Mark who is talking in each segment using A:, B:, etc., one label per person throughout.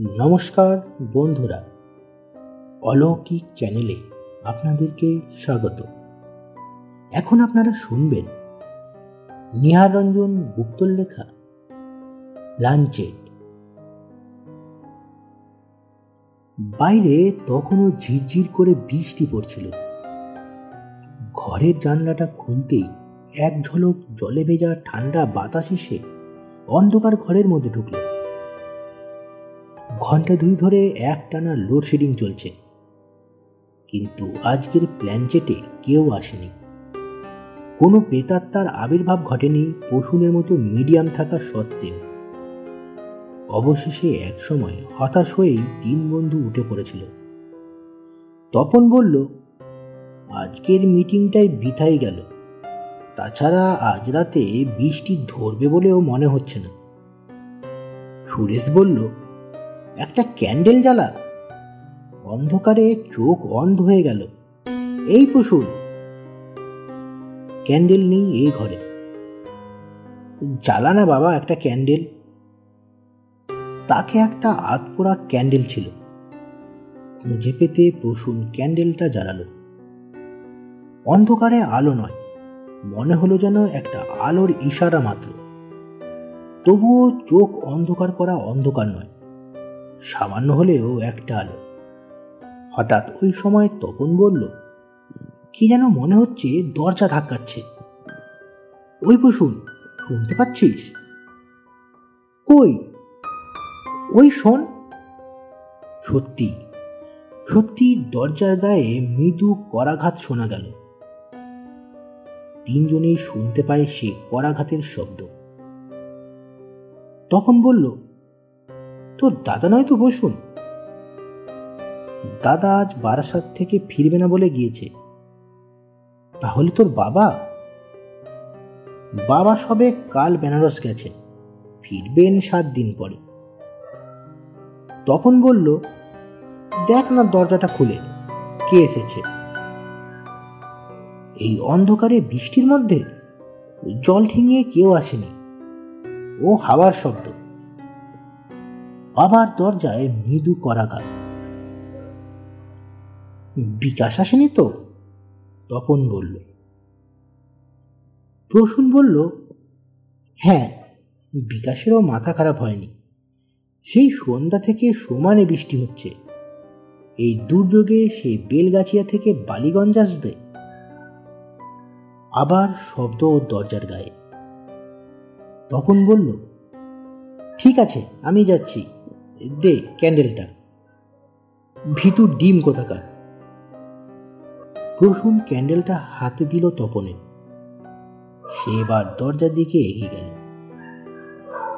A: নমস্কার বন্ধুরা। অলৌকিক চ্যানেলে আপনাদেরকে স্বাগত। এখন আপনারা শুনবেন নিহার রঞ্জন গুপ্তর লেখা লাঞ্চেট। বাইরে তখনও ঝিরঝির করে বৃষ্টি পড়ছিল। ঘরের জানলাটা খুলতেই এক ঝলক জলে ভেজা ঠান্ডা বাতাস এসে অন্ধকার ঘরের মধ্যে ঢুকল। ঘণ্টা দুই ধরে এক টানা লোডশেডিং চলছে। কিন্তু আজকের প্ল্যানচেটে কেউ আসেনি। কোনো প্রেতাত্মার আবির্ভাব ঘটেনি পশুনের মতো মিডিয়াম থাকা সত্ত্বেও। অবশেষে একসময় হতাশ হয়েই তিন বন্ধু উঠে পড়েছিল। তপন বলল, আজকের মিটিংটাই বৃথাই গেল। তাছাড়া আজ রাতে বৃষ্টি ধরবে বলেও মনে হচ্ছে না। সুরেশ বলল একটা ক্যান্ডেল জ্বালা। অন্ধকারে চোখ অন্ধ হয়ে গেল। এই পশুর। ক্যান্ডেল নেই এই ঘরে। জ্বালা না বাবা একটা ক্যান্ডেল। তাকে একটা আতপোড়া ক্যান্ডেল ছিল। খুঁজে পেতে প্রসূন ক্যান্ডেলটা জ্বালালো। অন্ধকারে আলো নয়, মনে হলো যেন একটা আলোর ইশারা মাত্র। তবুও চোখ অন্ধকার করা অন্ধকার নয়। সামান্য হলেও একটা আলো। হঠাৎ ওই সময় তপন বলল, কি যেন মনে হচ্ছে দরজা ধাক্কাচ্ছে। ওই বসুন, শুনতে পাচ্ছিস? কই? ওই শোন। সত্যি সত্যি দরজার গায়ে মৃদু করাঘাত শোনা গেল। তিনজনেই শুনতে পায় সে করাঘাতের শব্দ। তখন বলল তোর দাদা নয় তো বসুন। দাদা আজ বারাসাত থেকে ফিরবে না বলে গিয়েছে। তাহলে তোর বাবা? বাবা সবে কাল বেনারস গেছে। ফিরবেন সাত দিন পরে। তখন বলল, দেখ না দরজাটা খুলে, কে এসেছে? এই অন্ধকারে বৃষ্টির মধ্যে জল ঠেঙিয়ে কেউ আসেনি। ও হাওয়ার শব্দ। আবার দরজায় মৃদু করাঘাত বিকাশ আসেনি তো? তপন বলল। প্রসূন বলল হ্যাঁ বিকাশেরও মাথা খারাপ হয়নি। সেই সন্ধ্যা থেকে সমানে বৃষ্টি হচ্ছে। এই দুর্যোগে সে বেলগাছিয়া থেকে বালিগঞ্জ আসবে। আবার শব্দ ও দরজার গায়ে। তখন বলল, ঠিক আছে, আমি যাচ্ছি। দে ক্যান্ডেলটা ভিতুর ডিম কোথাকার? প্রসূন ক্যান্ডেলটা হাতে দিল তপনে। সে এবার দরজার দিকে এগিয়ে গেল।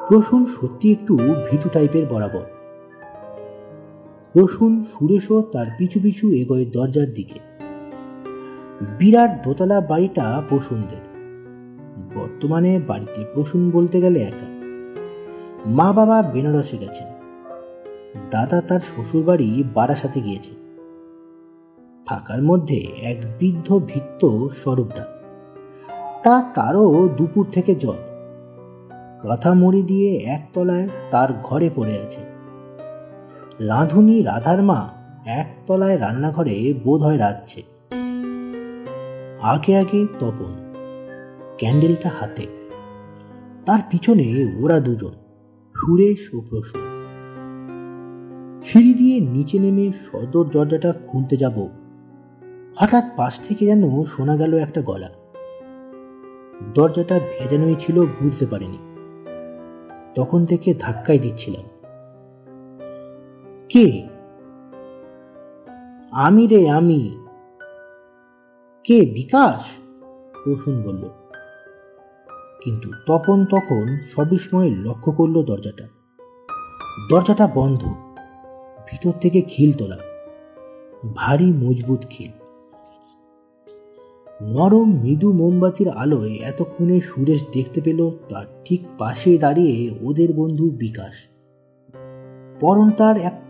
A: প্রসূন সত্যি একটু ভীতু টাইপের বরাবর। প্রসূন সুরেশও তার পিছু পিছু এগোয় দরজার দিকে। বিরাট দোতলা বাড়িটা প্রসূনদের বর্তমানে বাড়িতে প্রসুন বলতে গেলে একা। মা বাবা বেনারসে গেছেন। দাদা তার শ্বশুর বাড়ি বারাসাতে গিয়েছে। থাকার মধ্যে এক বৃদ্ধ ভিত্ত স্বরূপদা। তা তারও দুপুর থেকে জল। কাঁথা মুড়ি দিয়ে একতলায় তার ঘরে পড়ে আছে। রাঁধুনি রাধার মা একতলায় রান্নাঘরে বোধ হয় রাঁধছে। আগে আগে তপন, ক্যান্ডেলটা হাতে। তার পিছনে ওরা দুজন, সুরেশ ও প্রসূন। সিঁড়ি দিয়ে নিচে নেমে সদর দরজাটা খুলতে যাব। হঠাৎ পাশ থেকে যেন শোনা গেল একটা গলা। দরজাটা ভেজানোই ছিল বুঝতে পারিনি। তখন থেকে ধাক্কাই দিচ্ছিলাম। কে? আমি রে, আমি। কে? বিকাশ? প্রসূন বলল। কিন্তু তপন তখন সবিস্ময়ে লক্ষ্য করল দরজাটা। দরজাটা বন্ধ। ভিতর থেকে খিল তোলা। ভারী, মজবুত খিল। নরম, মৃদু মোমবাতির আলোয় এতক্ষণে সুরেশ দেখতে পেল তার ঠিক পাশে দাঁড়িয়ে ওদের বন্ধু বিকাশ। পরন তার এক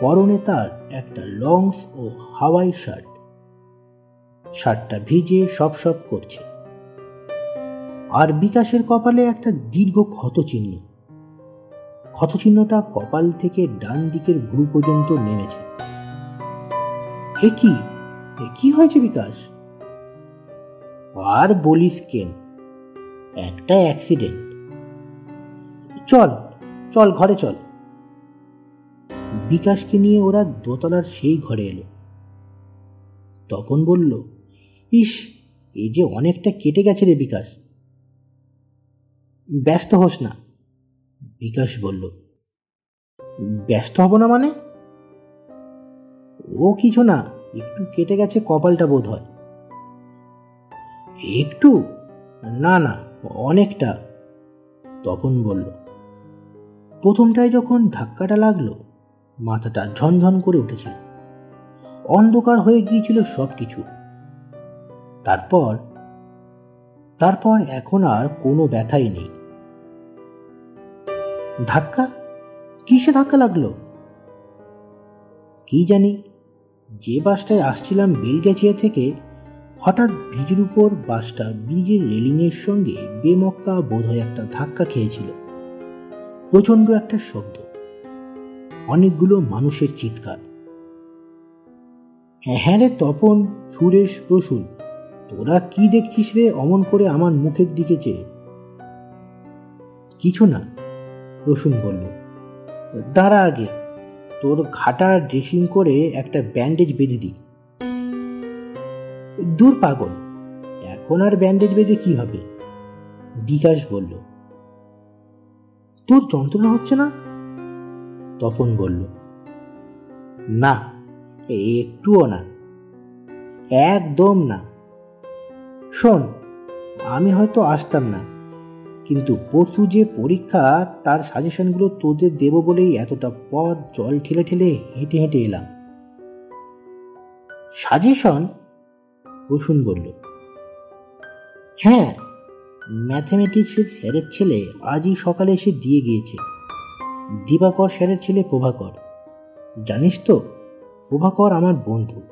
A: পরনে তার একটা লংস ও হাওয়াই শার্ট। শার্টটা ভিজে সব সব করছে। আর বিকাশের কপালে একটা দীর্ঘ ক্ষত চিহ্ন ক্ষতচিহ্নটা কপাল থেকে ডান দিকের ভ্রু পর্যন্ত নেমেছে। কি? কি হয়েছে বিকাশ? আর বলিস কেন? একটা অ্যাক্সিডেন্ট চল চল ঘরে চল। বিকাশকে নিয়ে ওরা দোতলার সেই ঘরে এলো। তপন বলল, ইস এই যে অনেকটা কেটে গেছে রে বিকাশ। ব্যস্ত হোস না। বিকাশ বলল ব্যস্ত হব না মানে? ও কিছু না একটু কেটে গেছে কপালটা বোধ হয় একটু? না না অনেকটা। তপন বলল প্রথমটায় যখন ধাক্কাটা লাগল মাথাটা ঝনঝন করে উঠেছিল। অন্ধকার হয়ে গিয়েছিল সব কিছু তারপর তারপর এখন আর কোনো ব্যথাই নেই। ধাক্কা? কিসে ধাক্কা লাগল? কি জানি, যে বাসটায় আসছিলাম বেলগাছিয়া থেকে, হঠাৎ ব্রিজের উপর বাসটা ব্রিজের রেলিংয়ের সঙ্গে বেমক্কা বোধহয় একটা ধাক্কা খেয়েছিল। প্রচণ্ড একটা শব্দ। অনেকগুলো মানুষের চিৎকার। হ্যাঁ রে তপন, সুরেশ, প্রসূন, তোরা কি দেখছিস রে অমন করে আমার মুখের দিকে চেয়ে? কিছু না। প্রসূন বলল, দাঁড়া আগে, তোর ঘাটা ড্রেসিং করে একটা ব্যান্ডেজ বেঁধে দিই। দূর পাগল, এখন আর ব্যান্ডেজ বেঁধে কি হবে? বিকাশ বলল, তোর যন্ত্রণা হচ্ছে না? তপন বলল, না, একটুও না, একদম না। শোন, আমি হয়তো আসতাম না কিন্তু পরশু যে পরীক্ষা, তার সাজেশনগুলো তোদের দেব বলেই এতটা পথ, জল ঠেলে ঠেলে হেঁটে হেঁটে এলাম। সাজেশন রসুন বলল। হ্যাঁ ম্যাথামেটিক্সের স্যারের ছেলে আজই সকালে এসে দিয়ে গিয়েছে। দিবাকর স্যারের ছেলে প্রভাকর। জানিস তো, প্রভাকর আমার বন্ধু।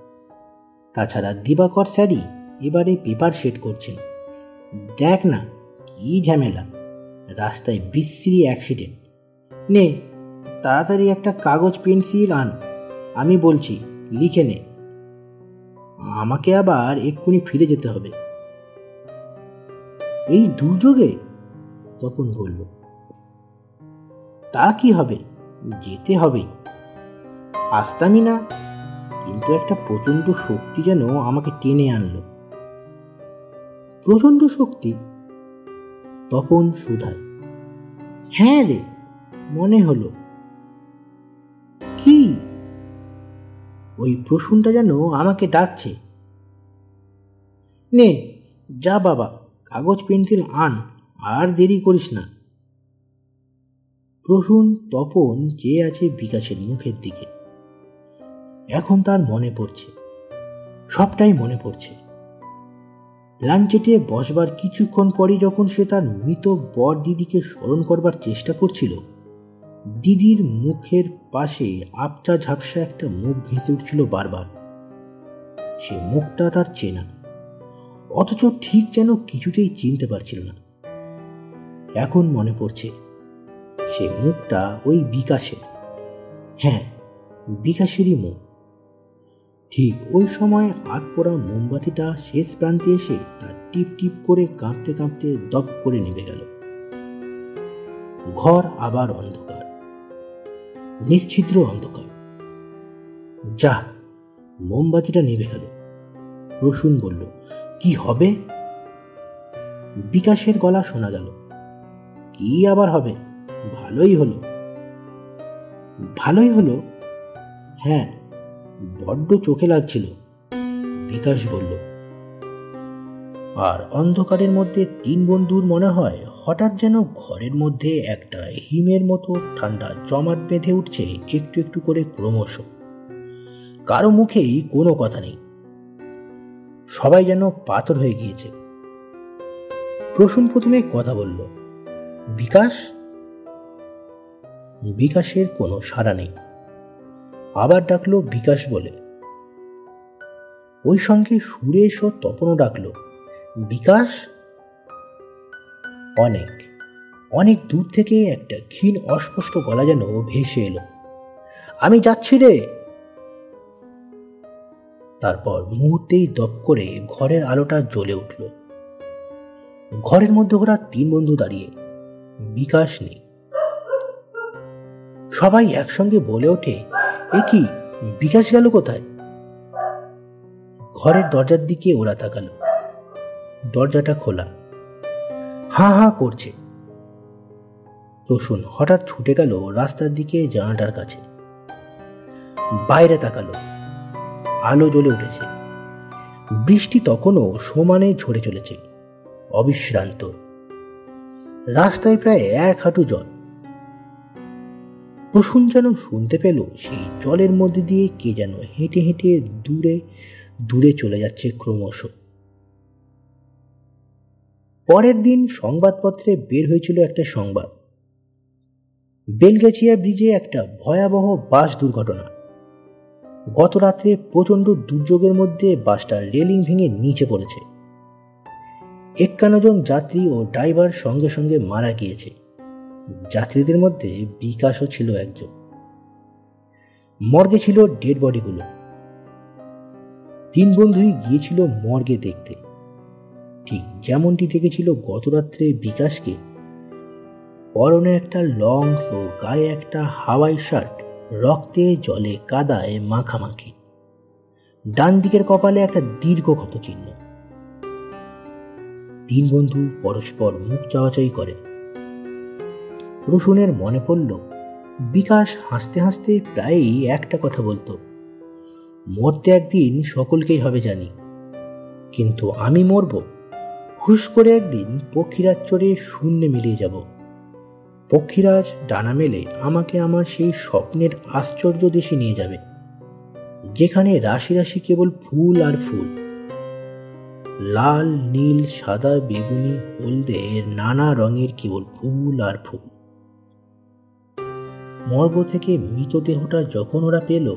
A: তাছাড়া দিবাকর স্যারই এবারে পেপার সেট করছেন। দেখ না কি ঝামেলা, রাস্তায় বিশ্রী অ্যাক্সিডেন্ট নে, তাড়াতাড়ি একটা কাগজ পেন্সিল আন, আমি বলছি, লিখে নে। আমাকে আবার এক্ষুনি ফিরে যেতে হবে। এই দুর্যোগে? তপন বলল। তা কি হবে? যেতে হবে। আসতামই না, কিন্তু একটা প্রচণ্ড শক্তি যেন আমাকে টেনে আনলো। প্রচণ্ড শক্তি? তপন সুধায়। হ্যাঁ রে, মনে হলো। কি? ওই প্রসূনটা যেন আমাকে ডাকছে। নে, যা বাবা, কাগজ, পেন্সিল আন, আর দেরি করিস না। প্রসূন তপন চেয়ে আছে বিকাশের মুখের দিকে। এখন তার মনে পড়ছে, সবটাই মনে পড়ছে। লাঞ্চেটে বসবার কিছুক্ষণ পরই যখন সে তার মৃত বর দিদিকে স্মরণ করবার চেষ্টা করছিল, দিদির মুখের পাশে আপচা ঝাপসা একটা মুখ ভেসে উঠছিল বারবার। সে মুখটা তার চেনা, অথচ ঠিক যেন কিছুতেই চিনতে পারছিল না। এখন মনে পড়ছে, সে মুখটা ওই বিকাশের। হ্যাঁ বিকাশেরই মুখ। ঠিক ওই সময় আগ পড়া মোমবাতিটা শেষ প্রান্তে এসে তার টিপ টিপ করে কাঁপতে কাঁপতে দপ করে নেমে গেল। ঘর আবার অন্ধকার। নিশ্ছিদ্র অন্ধকার। যা, মোমবাতিটা নেমে গেল। রসুন বলল, কি হবে? বিকাশের গলা শোনা গেল, কি আবার হবে? ভালোই হলো। ভালোই হলো? হ্যাঁ বড্ড চোখে লাগছিল। বিকাশ বলল, আর অন্ধকারের মধ্যে তিন বন্ধুর মনে হয় হঠাৎ যেন ঘরের মধ্যে একটা হিমের মতো ঠান্ডা জমাট বেঁধে উঠছে একটু একটু করে ক্রমশ। কারও মুখেই কোনো কথা নেই। সবাই যেন পাথর হয়ে গিয়েছে। প্রসূন প্রথমে কথা বলল, বিকাশ? বিকাশের কোনো সাড়া নেই। আবার ডাকলো বিকাশ বলে। ওই সঙ্গে সুরেশ ও তপনও ডাকলো, বিকাশ? অনেক অনেক দূর থেকে একটা ক্ষীণ অস্পষ্ট গলা যেন ভেসে এলো। আমি যাচ্ছি রে। তারপর মুহূর্তেই দপ করে ঘরের আলোটা জ্বলে উঠল। ঘরের মধ্যে ওরা তিন বন্ধু দাঁড়িয়ে, বিকাশ নেই। সবাই একসঙ্গে বলে ওঠে এ কি? বিকাশ গেল কোথায়? ঘরের দরজার দিকে ওরা তাকালো। দরজাটা খোলা। হা হা করছে। রসুন হঠাৎ ছুটে গেল রাস্তার দিকে জানাটার কাছে। বাইরে তাকালো। আলো জ্বলে উঠেছে। বৃষ্টি তখনও সমানে ঝরে চলেছে। অবিশ্রান্ত। রাস্তায় প্রায় এক হাঁটু জল। প্রসূন যেন শুনতে পেল, সেই জলের মধ্যে দিয়ে কে যেন হেঁটে হেঁটে দূরে দূরে চলে যাচ্ছে ক্রমশ। পরের দিন সংবাদপত্রে বের হয়েছিল একটা সংবাদ। বেলগেছিয়া ব্রিজে একটা ভয়াবহ বাস দুর্ঘটনা। গত রাত্রে প্রচণ্ড দুর্যোগের মধ্যে বাসটা রেলিং ভেঙে নিচে পড়েছে। একান্ন জন যাত্রী ও ড্রাইভার সঙ্গে সঙ্গে মারা গিয়েছে। যাত্রীদের মধ্যে বিকাশও ছিল একজন। মর্গে ছিল ডেড বডিগুলো তিন বন্ধুই গিয়েছিল মর্গে দেখতে। ঠিক যেমনটি দেখেছিল গতরাত্রে বিকাশকে, পরনে একটা লং ও গায়ে একটা হাওয়াই শার্ট রক্তে জলে কাদায় মাখামাখি। ডান দিকের কপালে একটা দীর্ঘ ক্ষত চিহ্ন। তিন বন্ধু পরস্পর মুখ চাওয়াচাই করে। রসুনের মনে পড়ল, বিকাশ হাসতে হাসতে প্রায়ই একটা কথা বলতো, মরতে একদিন সকলকেই হবে জানি, কিন্তু আমি মরব, হুশ করে একদিন পক্ষীরাজ চড়ে শূন্যে মিলিয়ে যাব। পক্ষীরাজ ডানা মেলে আমাকে আমার সেই স্বপ্নের আশ্চর্য দেশে নিয়ে যাবে, যেখানে রাশি রাশি কেবল ফুল আর ফুল। লাল, নীল, সাদা, বেগুনি, হলদে, নানা রঙের কেবল ফুল আর ফুল। মর্গ থেকে মৃতদেহটা যখন ওরা পেল,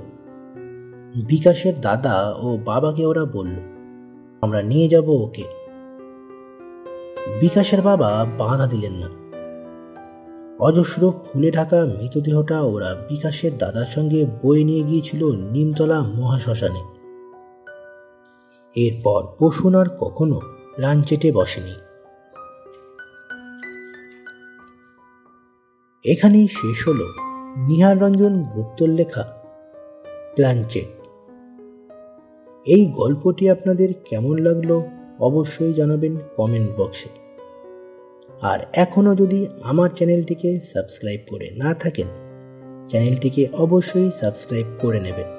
A: বিকাশের দাদা ও বাবাকে ওরা বলল, আমরা নিয়ে যাব ওকে। বিকাশের বাবা বাধা দিলেন না। অজস্র ফুলে ঢাকা মৃতদেহটা ওরা বিকাশের দাদার সঙ্গে বয়ে নিয়ে গিয়েছিল নিমতলা মহাশ্মশানে। এরপর পশুন আর কখনো চেটে বসেনি। এখানেই শেষ হল নিহার রঞ্জন গুপ্তর লেখা প্ল্যানচেট। এই গল্পটি আপনাদের কেমন লাগল অবশ্যই জানাবেন কমেন্ট বক্সে। আর এখনও যদি আমার চ্যানেলটিকে সাবস্ক্রাইব করে না থাকেন, চ্যানেলটিকে অবশ্যই সাবস্ক্রাইব করে নেবেন।